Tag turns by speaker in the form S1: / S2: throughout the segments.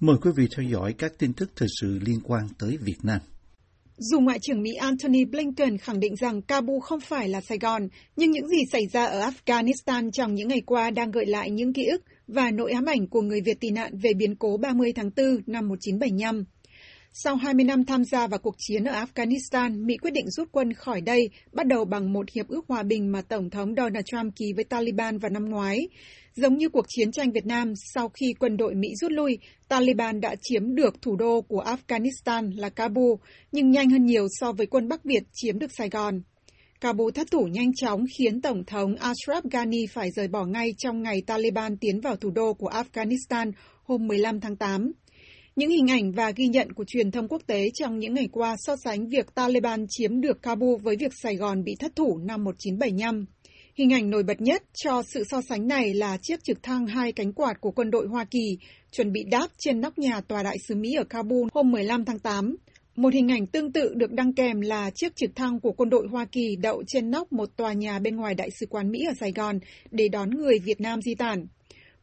S1: Mời quý vị theo dõi các tin tức thời sự liên quan tới Việt Nam.
S2: Dù Ngoại trưởng Mỹ Antony Blinken khẳng định rằng Kabul không phải là Sài Gòn, nhưng những gì xảy ra ở Afghanistan trong những ngày qua đang gợi lại những ký ức và nỗi ám ảnh của người Việt tị nạn về biến cố 30 tháng 4 năm 1975. Sau 20 năm tham gia vào cuộc chiến ở Afghanistan, Mỹ quyết định rút quân khỏi đây, bắt đầu bằng một hiệp ước hòa bình mà Tổng thống Donald Trump ký với Taliban vào năm ngoái. Giống như cuộc chiến tranh Việt Nam, sau khi quân đội Mỹ rút lui, Taliban đã chiếm được thủ đô của Afghanistan là Kabul, nhưng nhanh hơn nhiều so với quân Bắc Việt chiếm được Sài Gòn. Kabul thất thủ nhanh chóng khiến Tổng thống Ashraf Ghani phải rời bỏ ngay trong ngày Taliban tiến vào thủ đô của Afghanistan hôm 15 tháng 8. Những hình ảnh và ghi nhận của truyền thông quốc tế trong những ngày qua so sánh việc Taliban chiếm được Kabul với việc Sài Gòn bị thất thủ năm 1975. Hình ảnh nổi bật nhất cho sự so sánh này là chiếc trực thăng hai cánh quạt của quân đội Hoa Kỳ chuẩn bị đáp trên nóc nhà tòa đại sứ Mỹ ở Kabul hôm 15 tháng 8. Một hình ảnh tương tự được đăng kèm là chiếc trực thăng của quân đội Hoa Kỳ đậu trên nóc một tòa nhà bên ngoài Đại sứ quán Mỹ ở Sài Gòn để đón người Việt Nam di tản.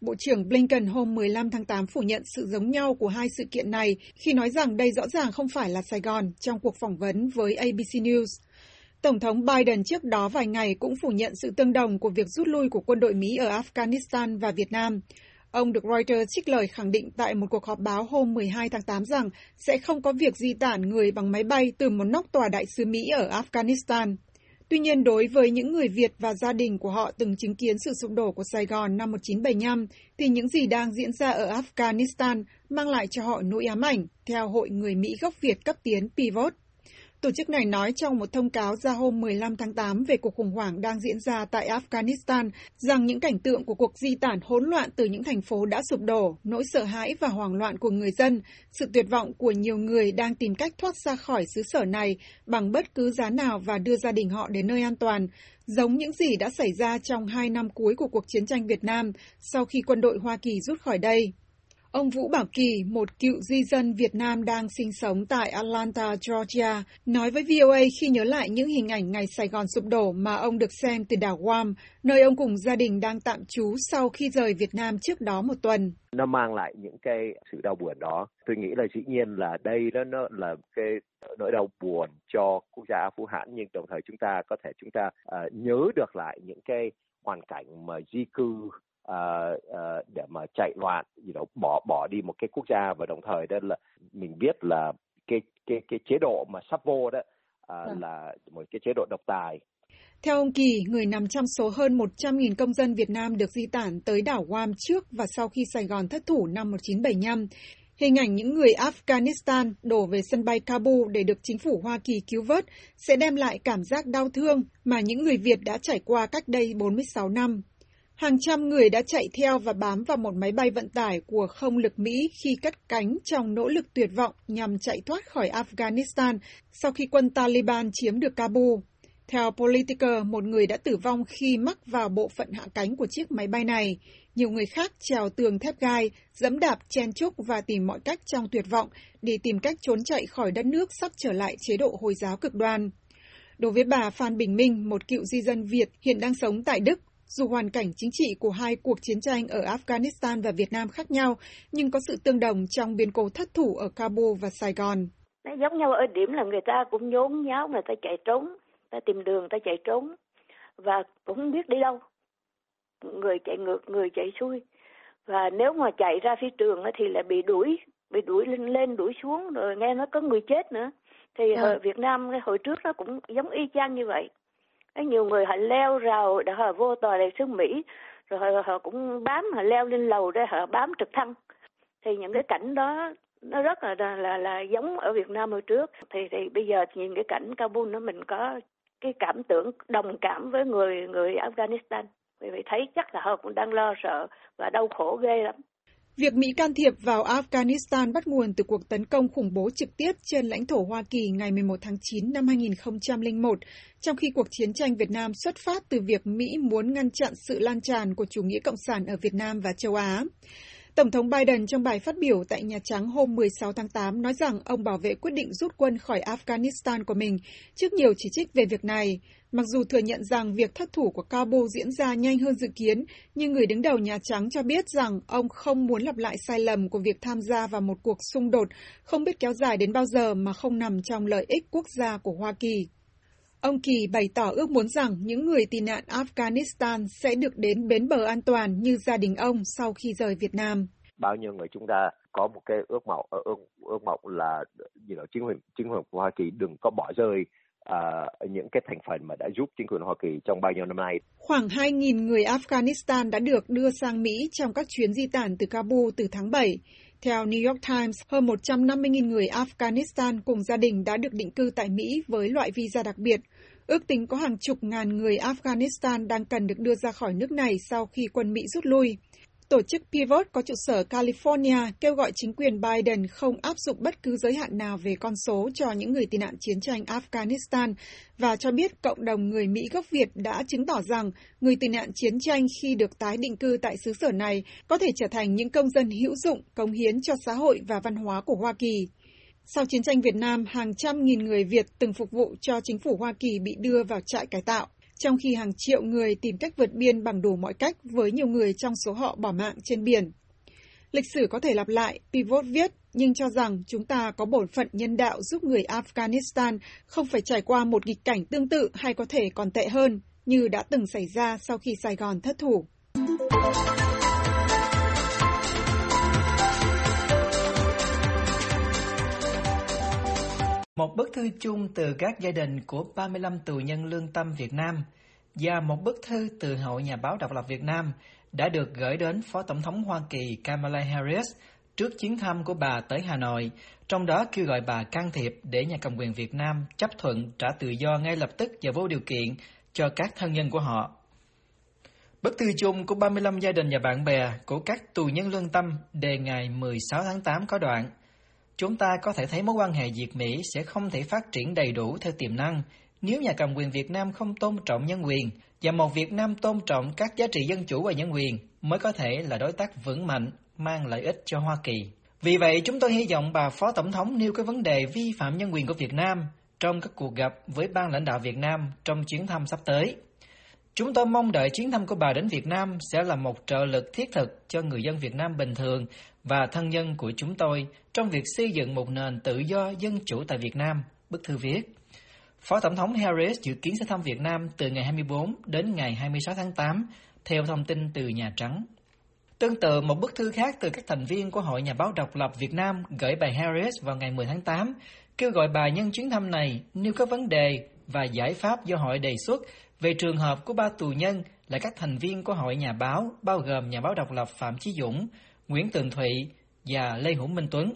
S2: Bộ trưởng Blinken hôm 15 tháng 8 phủ nhận sự giống nhau của hai sự kiện này khi nói rằng đây rõ ràng không phải là Sài Gòn trong cuộc phỏng vấn với ABC News. Tổng thống Biden trước đó vài ngày cũng phủ nhận sự tương đồng của việc rút lui của quân đội Mỹ ở Afghanistan và Việt Nam. Ông được Reuters trích lời khẳng định tại một cuộc họp báo hôm 12 tháng 8 rằng sẽ không có việc di tản người bằng máy bay từ một nóc tòa đại sứ Mỹ ở Afghanistan. Tuy nhiên, đối với những người Việt và gia đình của họ từng chứng kiến sự sụp đổ của Sài Gòn năm 1975, thì những gì đang diễn ra ở Afghanistan mang lại cho họ nỗi ám ảnh, theo Hội Người Mỹ gốc Việt cấp tiến Pivot. Tổ chức này nói trong một thông cáo ra hôm 15 tháng 8 về cuộc khủng hoảng đang diễn ra tại Afghanistan rằng những cảnh tượng của cuộc di tản hỗn loạn từ những thành phố đã sụp đổ, nỗi sợ hãi và hoảng loạn của người dân, sự tuyệt vọng của nhiều người đang tìm cách thoát ra khỏi xứ sở này bằng bất cứ giá nào và đưa gia đình họ đến nơi an toàn, giống những gì đã xảy ra trong hai năm cuối của cuộc chiến tranh Việt Nam sau khi quân đội Hoa Kỳ rút khỏi đây. Ông Vũ Bảo Kỳ, một cựu di dân Việt Nam đang sinh sống tại Atlanta, Georgia, nói với VOA khi nhớ lại những hình ảnh ngày Sài Gòn sụp đổ mà ông được xem từ đảo Guam, nơi ông cùng gia đình đang tạm trú sau khi rời Việt Nam trước đó một tuần.
S3: Nó mang lại những cái sự đau buồn đó. Tôi nghĩ là dĩ nhiên là đây đó nó là cái nỗi đau buồn cho quốc gia Phú Hãn nhưng đồng thời chúng ta có thể chúng ta uh, nhớ được lại những cái hoàn cảnh mà di cư uh, uh, để mà chạy loạn, you know, bỏ bỏ đi một cái quốc gia và đồng thời đó là mình biết là cái cái cái chế độ mà sắp vô đó uh, là một cái chế độ độc tài.
S2: Theo ông Kỳ, người nằm trong số hơn 100.000 công dân Việt Nam được di tản tới đảo Guam trước và sau khi Sài Gòn thất thủ năm 1975. Hình ảnh những người Afghanistan đổ về sân bay Kabul để được chính phủ Hoa Kỳ cứu vớt sẽ đem lại cảm giác đau thương mà những người Việt đã trải qua cách đây 46 năm. Hàng trăm người đã chạy theo và bám vào một máy bay vận tải của không lực Mỹ khi cất cánh trong nỗ lực tuyệt vọng nhằm chạy thoát khỏi Afghanistan sau khi quân Taliban chiếm được Kabul. Theo Politico, một người đã tử vong khi mắc vào bộ phận hạ cánh của chiếc máy bay này. Nhiều người khác trèo tường thép gai, dẫm đạp, chen chúc và tìm mọi cách trong tuyệt vọng để tìm cách trốn chạy khỏi đất nước sắp trở lại chế độ Hồi giáo cực đoan. Đối với bà Phan Bình Minh, một cựu di dân Việt hiện đang sống tại Đức, dù hoàn cảnh chính trị của hai cuộc chiến tranh ở Afghanistan và Việt Nam khác nhau, nhưng có sự tương đồng trong biến cố thất thủ ở Kabul và Sài Gòn.
S4: Nó giống nhau ở điểm là người ta cũng nhốn nháo, người ta chạy trốn, ta tìm đường, ta chạy trốn và cũng không biết đi đâu. Người chạy ngược, người chạy xuôi. Và nếu mà chạy ra phía trường thì lại bị đuổi, bị đuổi lên lên đuổi xuống rồi nghe nó có người chết nữa. Thì ở Việt Nam hồi trước nó cũng giống y chang như vậy nhiều người họ leo rào để họ vô tòa đại sứ Mỹ rồi họ, họ cũng bám họ leo lên lầu để họ bám trực thăng. Thì những cái cảnh đó nó rất là là là, là giống ở Việt Nam hồi trước. Thì thì bây giờ nhìn cái cảnh Kabul nó mình có cái cảm tưởng đồng cảm với người người Afghanistan. Vì vậy thấy chắc là họ cũng đang lo sợ và đau khổ ghê lắm.
S2: Việc Mỹ can thiệp vào Afghanistan bắt nguồn từ cuộc tấn công khủng bố trực tiếp trên lãnh thổ Hoa Kỳ ngày 11 tháng 9 năm 2001, trong khi cuộc chiến tranh Việt Nam xuất phát từ việc Mỹ muốn ngăn chặn sự lan tràn của chủ nghĩa cộng sản ở Việt Nam và châu Á. Tổng thống Biden trong bài phát biểu tại Nhà Trắng hôm 16 tháng 8 nói rằng ông bảo vệ quyết định rút quân khỏi Afghanistan của mình trước nhiều chỉ trích về việc này. Mặc dù thừa nhận rằng việc thất thủ của Kabul diễn ra nhanh hơn dự kiến, nhưng người đứng đầu Nhà Trắng cho biết rằng ông không muốn lặp lại sai lầm của việc tham gia vào một cuộc xung đột không biết kéo dài đến bao giờ mà không nằm trong lợi ích quốc gia của Hoa Kỳ. Ông Kỳ bày tỏ ước muốn rằng những người tị nạn Afghanistan sẽ được đến bến bờ an toàn như gia đình ông sau khi rời Việt Nam.
S3: Bao nhiêu người chúng ta có một cái ước mộng ờ, ước, ước mộng là you know, chính quyền chính quyền của Hoa Kỳ đừng có bỏ rơi À, những cái thành phần mà đã giúp chính quyền Hoa Kỳ trong bao nhiêu năm nay.
S2: Khoảng 2.000 người Afghanistan đã được đưa sang Mỹ trong các chuyến di tản từ Kabul từ tháng 7. Theo New York Times, hơn 150.000 người Afghanistan cùng gia đình đã được định cư tại Mỹ với loại visa đặc biệt. Ước tính có hàng chục ngàn người Afghanistan đang cần được đưa ra khỏi nước này sau khi quân Mỹ rút lui. Tổ chức Pivot có trụ sở California kêu gọi chính quyền Biden không áp dụng bất cứ giới hạn nào về con số cho những người tị nạn chiến tranh Afghanistan và cho biết cộng đồng người Mỹ gốc Việt đã chứng tỏ rằng người tị nạn chiến tranh khi được tái định cư tại xứ sở này có thể trở thành những công dân hữu dụng, cống hiến cho xã hội và văn hóa của Hoa Kỳ. Sau chiến tranh Việt Nam, hàng trăm nghìn người Việt từng phục vụ cho chính phủ Hoa Kỳ bị đưa vào trại cải tạo trong khi hàng triệu người tìm cách vượt biên bằng đủ mọi cách với nhiều người trong số họ bỏ mạng trên biển. Lịch sử có thể lặp lại, Pivot viết, nhưng cho rằng chúng ta có bổn phận nhân đạo giúp người Afghanistan không phải trải qua một nghịch cảnh tương tự hay có thể còn tệ hơn, như đã từng xảy ra sau khi Sài Gòn thất thủ.
S5: Một bức thư chung từ các gia đình của 35 tù nhân lương tâm Việt Nam và một bức thư từ Hội Nhà báo Độc lập Việt Nam đã được gửi đến Phó Tổng thống Hoa Kỳ Kamala Harris trước chuyến thăm của bà tới Hà Nội, trong đó kêu gọi bà can thiệp để nhà cầm quyền Việt Nam chấp thuận trả tự do ngay lập tức và vô điều kiện cho các thân nhân của họ. Bức thư chung của 35 gia đình và bạn bè của các tù nhân lương tâm đề ngày 16 tháng 8 có đoạn – Chúng ta có thể thấy mối quan hệ Việt-Mỹ sẽ không thể phát triển đầy đủ theo tiềm năng nếu nhà cầm quyền Việt Nam không tôn trọng nhân quyền và một Việt Nam tôn trọng các giá trị dân chủ và nhân quyền mới có thể là đối tác vững mạnh mang lợi ích cho Hoa Kỳ. Vì vậy, chúng tôi hy vọng bà Phó Tổng thống nêu cái vấn đề vi phạm nhân quyền của Việt Nam trong các cuộc gặp với ban lãnh đạo Việt Nam trong chuyến thăm sắp tới. Chúng tôi mong đợi chuyến thăm của bà đến Việt Nam sẽ là một trợ lực thiết thực cho người dân Việt Nam bình thường và thân nhân của chúng tôi trong việc xây dựng một nền tự do dân chủ tại Việt Nam, bức thư viết. Phó Tổng thống Harris dự kiến sẽ thăm Việt Nam từ ngày 24 đến ngày 26 tháng 8, theo thông tin từ Nhà Trắng. Tương tự, một bức thư khác từ các thành viên của Hội Nhà báo Độc lập Việt Nam gửi bà Harris vào ngày 10 tháng 8, kêu gọi bà nhân chuyến thăm này nêu các vấn đề và giải pháp do hội đề xuất về trường hợp của ba tù nhân là các thành viên của Hội Nhà báo, bao gồm nhà báo độc lập Phạm Chí Dũng, Nguyễn Tường Thụy và Lê Hữu Minh Tuấn.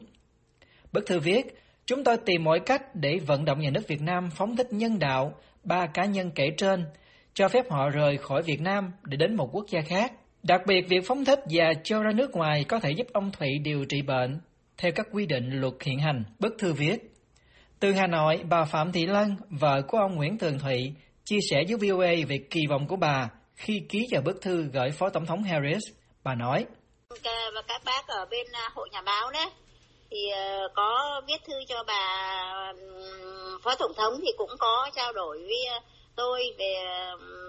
S5: Bức thư viết, chúng tôi tìm mọi cách để vận động nhà nước Việt Nam phóng thích nhân đạo ba cá nhân kể trên, cho phép họ rời khỏi Việt Nam để đến một quốc gia khác. Đặc biệt, việc phóng thích và cho ra nước ngoài có thể giúp ông Thụy điều trị bệnh theo các quy định luật hiện hành. Bức thư viết, từ Hà Nội, bà Phạm Thị Lân, vợ của ông Nguyễn Tường Thụy, chia sẻ với VOA về kỳ vọng của bà khi ký vào bức thư gửi Phó Tổng thống Harris. Bà nói,
S6: và các bác ở bên à, hội nhà báo đấy. Thì ờ, có viết thư cho bà phó tổng thống thì cũng có trao đổi với à, tôi về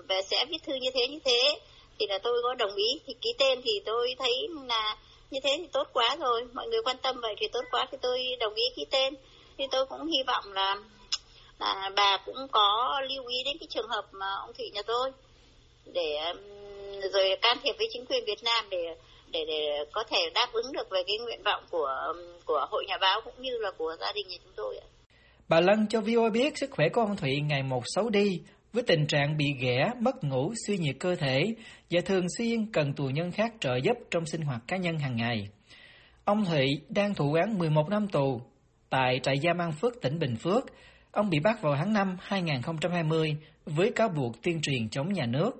S6: về sẽ viết thư như thế như thế. Thì là tôi có đồng ý. Thì ký tên thì tôi thấy là như thế thì tốt quá rồi. Mọi người quan tâm vậy thì tốt quá thì tôi đồng ý ký tên. Thì tôi cũng hy vọng là là bà cũng có lưu ý đến cái trường hợp mà ông Thụy nhà tôi để rồi can thiệp với chính quyền Việt Nam để để để có thể đáp ứng được về cái nguyện vọng của của hội nhà báo cũng như là của gia đình nhà chúng tôi ạ.
S5: Bà Lân cho VOA biết sức khỏe của ông Thụy ngày một xấu đi với tình trạng bị ghẻ, mất ngủ, suy nhược cơ thể và thường xuyên cần tù nhân khác trợ giúp trong sinh hoạt cá nhân hàng ngày. Ông Thụy đang thụ án 11 năm tù tại trại giam An Phước, tỉnh Bình Phước. Ông bị bắt vào tháng 5 2020 với cáo buộc tuyên truyền chống nhà nước.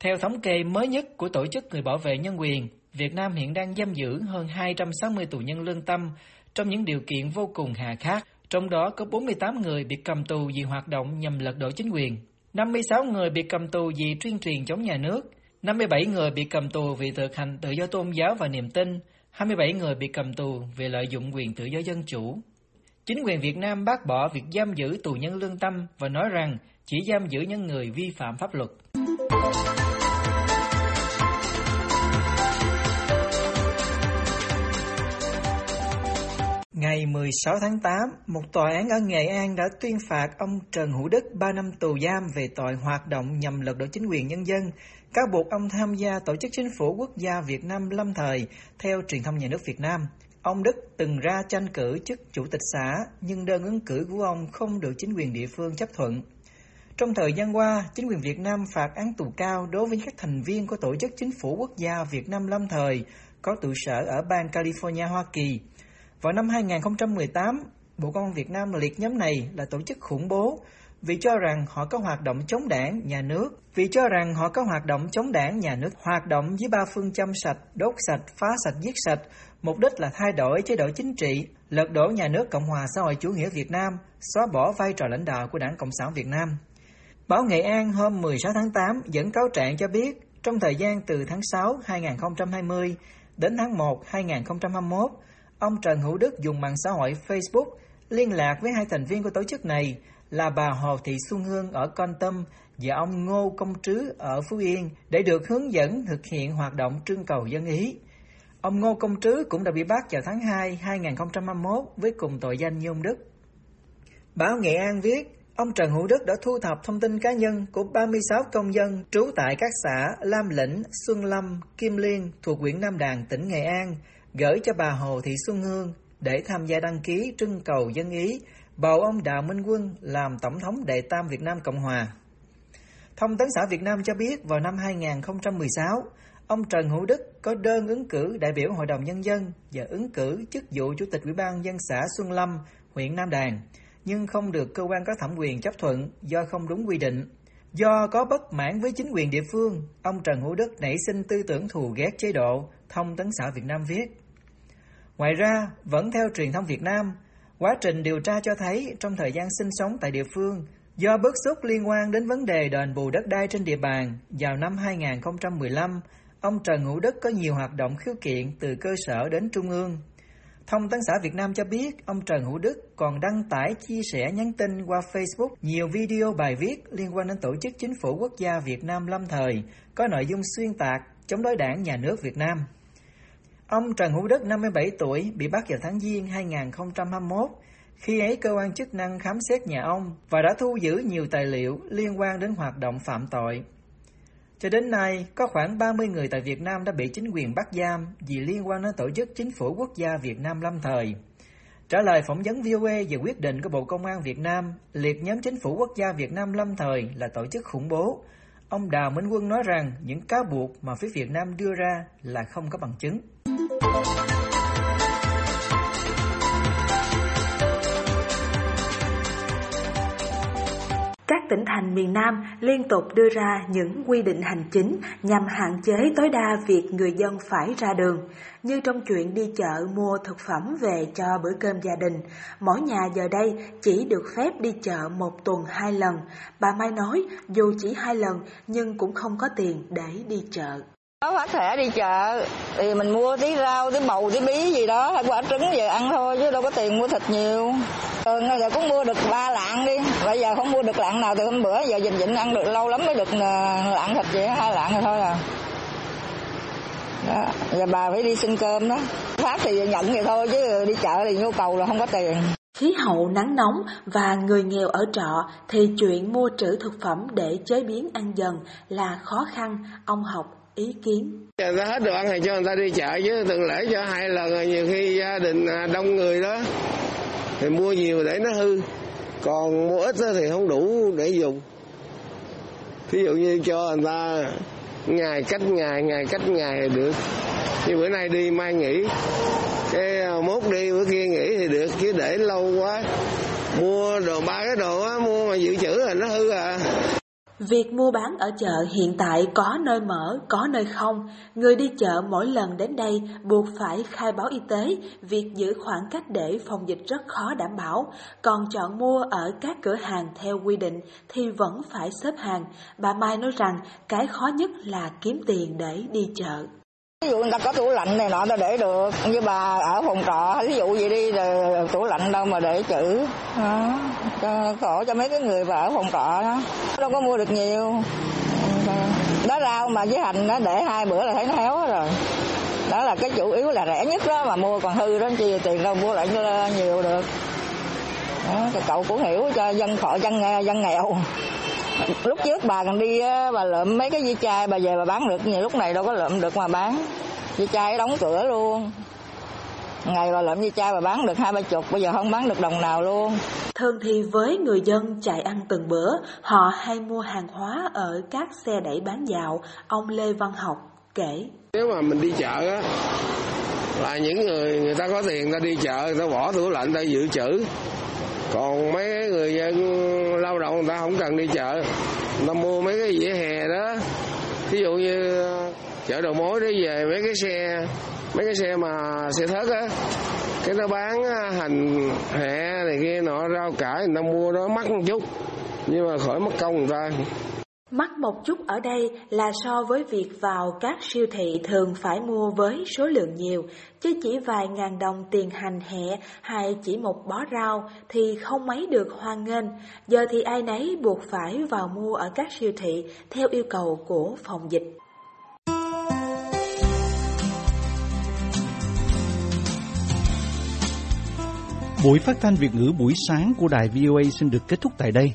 S5: Theo thống kê mới nhất của Tổ chức Người Bảo vệ Nhân quyền, Việt Nam hiện đang giam giữ hơn 260 tù nhân lương tâm trong những điều kiện vô cùng hà khắc, trong đó có 48 người bị cầm tù vì hoạt động nhằm lật đổ chính quyền, 56 người bị cầm tù vì tuyên truyền chống nhà nước, 57 người bị cầm tù vì thực hành tự do tôn giáo và niềm tin, 27 người bị cầm tù vì lợi dụng quyền tự do dân chủ. Chính quyền Việt Nam bác bỏ việc giam giữ tù nhân lương tâm và nói rằng chỉ giam giữ những người vi phạm pháp luật. Ngày 16 tháng 8, một tòa án ở Nghệ An đã tuyên phạt ông Trần Hữu Đức 3 năm tù giam về tội hoạt động nhằm lật đổ chính quyền nhân dân, cáo buộc ông tham gia tổ chức chính phủ quốc gia Việt Nam lâm thời theo truyền thông nhà nước Việt Nam. Ông Đức từng ra tranh cử chức chủ tịch xã, nhưng đơn ứng cử của ông không được chính quyền địa phương chấp thuận. Trong thời gian qua, chính quyền Việt Nam phạt án tù cao đối với các thành viên của Tổ chức Chính phủ Quốc gia Việt Nam lâm thời có trụ sở ở bang California, Hoa Kỳ. Vào năm 2018, Bộ Công an Việt Nam liệt nhóm này là tổ chức khủng bố vì cho rằng họ có hoạt động chống đảng, nhà nước, vì cho rằng họ có hoạt động chống đảng, nhà nước, hoạt động với ba phương châm sạch, đốt sạch, phá sạch, giết sạch, mục đích là thay đổi chế độ chính trị, lật đổ nhà nước Cộng hòa xã hội chủ nghĩa Việt Nam, xóa bỏ vai trò lãnh đạo của Đảng Cộng sản Việt Nam. Báo Nghệ An hôm 16 tháng 8 dẫn cáo trạng cho biết, trong thời gian từ tháng 6 2020 đến tháng 1 2021, ông Trần Hữu Đức dùng mạng xã hội Facebook liên lạc với hai thành viên của tổ chức này là bà Hồ Thị Xuân Hương ở Con Tâm và ông Ngô Công Trứ ở Phú Yên để được hướng dẫn thực hiện hoạt động trưng cầu dân ý. Ông Ngô Công Trứ cũng đã bị bắt vào tháng 2 2021 với cùng tội danh như ông Đức. Báo Nghệ An viết, ông Trần Hữu Đức đã thu thập thông tin cá nhân của 36 công dân trú tại các xã Lam Lĩnh, Xuân Lâm, Kim Liên thuộc huyện Nam Đàn, tỉnh Nghệ An, gửi cho bà Hồ Thị Xuân Hương để tham gia đăng ký trưng cầu dân ý bầu ông Đào Minh Quân làm Tổng thống đệ tam Việt Nam Cộng Hòa. Thông tấn xã Việt Nam cho biết vào năm 2016, ông Trần Hữu Đức có đơn ứng cử đại biểu Hội đồng Nhân dân và ứng cử chức vụ Chủ tịch Ủy ban dân xã Xuân Lâm, huyện Nam Đàn, nhưng không được cơ quan có thẩm quyền chấp thuận do không đúng quy định. Do có bất mãn với chính quyền địa phương, ông Trần Hữu Đức nảy sinh tư tưởng thù ghét chế độ, thông tấn xã Việt Nam viết. Ngoài ra, vẫn theo truyền thông Việt Nam, quá trình điều tra cho thấy trong thời gian sinh sống tại địa phương, do bức xúc liên quan đến vấn đề đền bù đất đai trên địa bàn, vào năm 2015, ông Trần Hữu Đức có nhiều hoạt động khiếu kiện từ cơ sở đến trung ương. Thông tấn xã Việt Nam cho biết ông Trần Hữu Đức còn đăng tải chia sẻ nhắn tin qua Facebook nhiều video bài viết liên quan đến tổ chức chính phủ quốc gia Việt Nam lâm thời có nội dung xuyên tạc chống đối đảng nhà nước Việt Nam. Ông Trần Hữu Đức 57 tuổi bị bắt vào tháng Giêng 2021 khi ấy cơ quan chức năng khám xét nhà ông và đã thu giữ nhiều tài liệu liên quan đến hoạt động phạm tội. Cho đến nay, có khoảng 30 người tại Việt Nam đã bị chính quyền bắt giam vì liên quan đến tổ chức chính phủ quốc gia Việt Nam lâm thời. Trả lời phỏng vấn VOA về quyết định của Bộ Công an Việt Nam liệt nhóm chính phủ quốc gia Việt Nam lâm thời là tổ chức khủng bố, ông Đào Minh Quân nói rằng những cáo buộc mà phía Việt Nam đưa ra là không có bằng chứng.
S7: Các tỉnh thành miền Nam liên tục đưa ra những quy định hành chính nhằm hạn chế tối đa việc người dân phải ra đường. Như trong chuyện đi chợ mua thực phẩm về cho bữa cơm gia đình, mỗi nhà giờ đây chỉ được phép đi chợ một tuần hai lần. Bà Mai nói dù chỉ hai lần nhưng cũng không có tiền để đi chợ.
S8: Có phát thẻ đi chợ thì mình mua tí rau, tí bầu, tí bí gì đó hay quả trứng về ăn thôi chứ đâu có tiền mua thịt nhiều. Ừ, giờ cũng mua được ba lạng đi, bây giờ không mua được lạng nào từ hôm bữa giờ dình dịnh ăn được lâu lắm mới được ờ, lạng thịt vậy hai lạng rồi thôi à. Đó. Giờ bà phải đi xin cơm đó. Phát thì nhận vậy thôi chứ đi chợ thì nhu cầu là không có tiền.
S7: Khí hậu nắng nóng và người nghèo ở trọ thì chuyện mua trữ thực phẩm để chế biến ăn dần là khó khăn, ông học ý kiến.
S9: Người ta hết đồ ăn thì cho người ta đi chợ chứ từng lễ cho hai lần rồi nhiều khi gia đình à, đông người đó. Thì mua nhiều để nó hư, còn mua ít thì không đủ để dùng. Thí dụ như cho người ta ngày cách ngày ngày cách ngày thì được. Như bữa nay đi, mai nghỉ. Cái à, mốt đi, bữa kia nghỉ thì được, chứ để lâu quá. Mua đồ, ba cái đồ á, mua mà dự trữ là nó hư à.
S7: Việc mua bán ở chợ hiện tại có nơi mở, có nơi không. Người đi chợ mỗi lần đến đây buộc phải khai báo y tế, việc giữ khoảng cách để phòng dịch rất khó đảm bảo. Còn chọn mua ở các cửa hàng theo quy định thì vẫn phải xếp hàng. Bà Mai nói rằng cái khó nhất là kiếm tiền để đi chợ
S8: ví dụ người ta có tủ lạnh này nọ ta để được. Như bà ở phòng trọ ví dụ gì đi rồi tủ lạnh đâu mà để chữ. Đó. khổ cho mấy cái người bà ở phòng trọ đó. Đâu có mua được nhiều. Đó rau mà với hành nó để hai bữa là thấy nó héo rồi. Đó là cái chủ yếu là rẻ nhất đó mà mua còn hư đó chi tiền đâu mua lại nhiều được. Đó, cậu cũng hiểu cho dân khỏi dân dân nghèo lúc trước bà còn đi bà lượm mấy cái dây chai bà về bà bán được nhiều lúc này đâu có lượm được mà bán dây chai đóng cửa luôn ngày bà lượm dây chai bà bán được hai ba chục bây giờ không bán được đồng nào luôn
S7: Thường thì với người dân chạy ăn từng bữa, họ hay mua hàng hóa ở các xe đẩy bán dạo, ông Lê Văn Học kể.
S9: Nếu mà mình đi chợ á, là những người người ta có tiền ta đi chợ, người ta bỏ tủ lạnh ta dự trữ. Còn mấy người người ta không cần đi chợ, người ta mua mấy cái vỉa hè đó. Ví dụ như ờ, chợ đầu mối để về mấy cái xe mấy cái xe mà xe thớt á. Cái nó bán ờ, hành hẹ này kia nọ rau cải người ta mua đó mắc một chút. Nhưng mà khỏi mất công người ta.
S7: Mắc một chút ở đây là so với việc vào các siêu thị thường phải mua với số lượng nhiều, chứ chỉ vài ngàn đồng tiền hành hẹ hay chỉ một bó rau thì không mấy được hoan nghênh. Giờ thì ai nấy buộc phải vào mua ở các siêu thị theo yêu cầu của phòng dịch.
S1: Buổi phát thanh Việt ngữ buổi sáng của đài VOA xin được kết thúc tại đây.